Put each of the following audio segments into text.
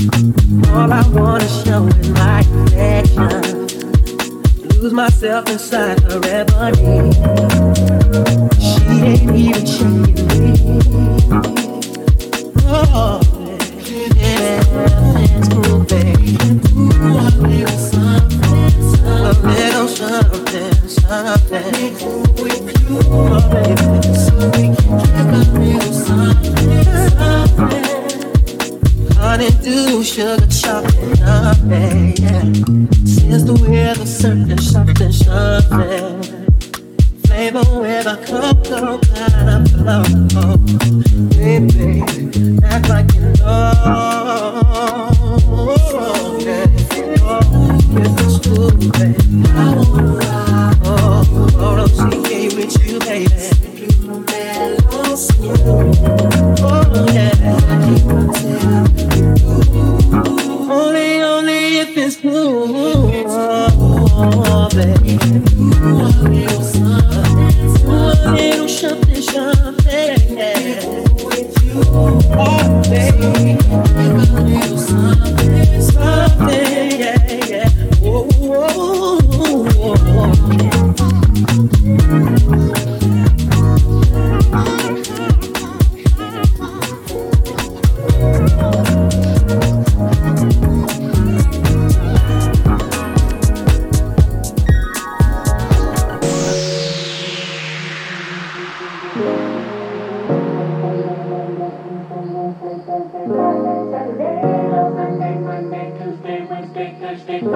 all I wanna show is my affection. Lose myself inside her ebony. She ain't even checking me. Oh, cool, baby. A little something, a little something, something. Oh, baby, so we can sugar, chocolate, nothing, yeah. Since the weather, something, something flavor with a cocoa pineapple. Baby, act like you know. Oh, it's true, baby, I wanna ride. Oh, oh, OCA with you, baby. Oh, yeah. Oh, Oh, baby. When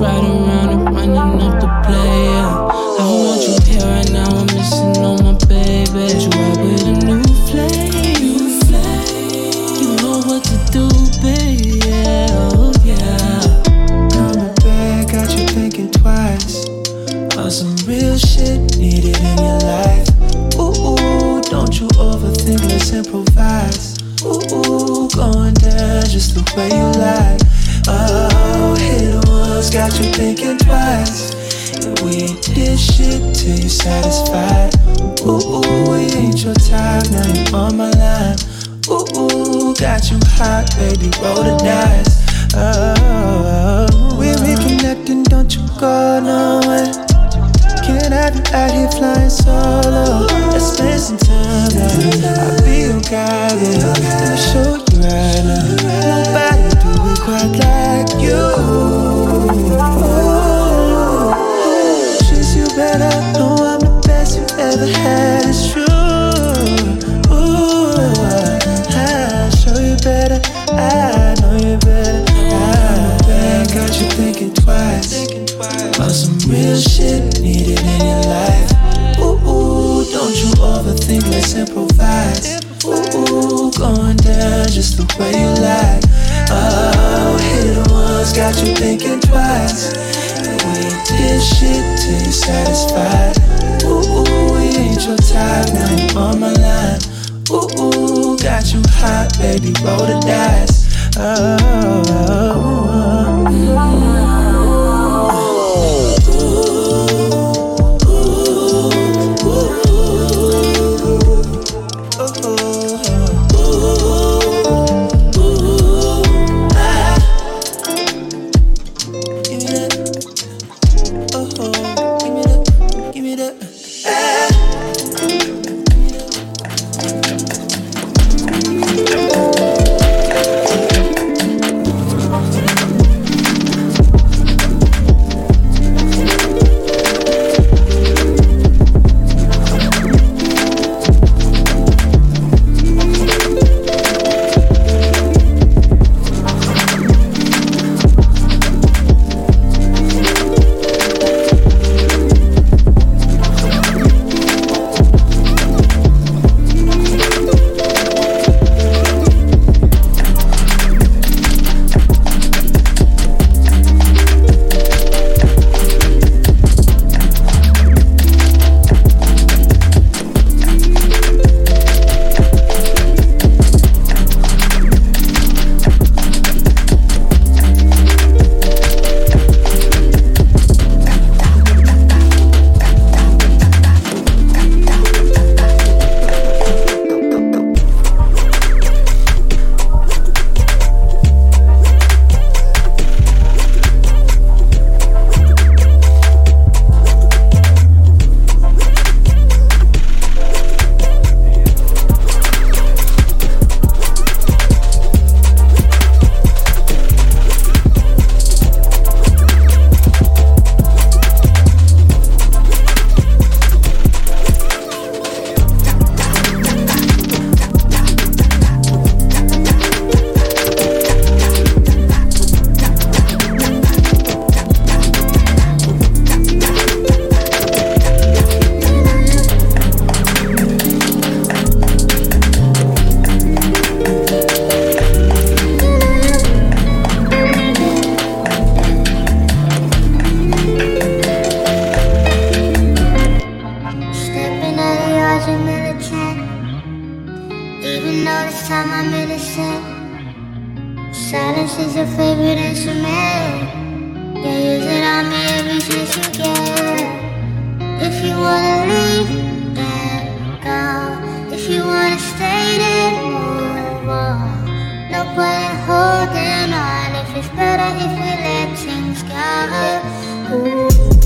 right away. jet out here flying solo. Let's spend some time now. I'll be your guide, and I'll show you right now. Nobody do it quite like you. She's you better, know I'm the best you ever had. where you lie. Oh, hit it once, got you thinking twice. And we ain't did shit till you satisfied. Ooh, ooh, we ain't your type, now you on my line. Ooh, ooh, got you hot, baby, roll the dice. oh. oh, oh. even though this time I'm innocent. Silence is your favorite instrument. Yeah, use it on me every chance you get. If you wanna leave, then go. If you wanna stay, then move on. No point holding on if it's better if we let things go. Ooh.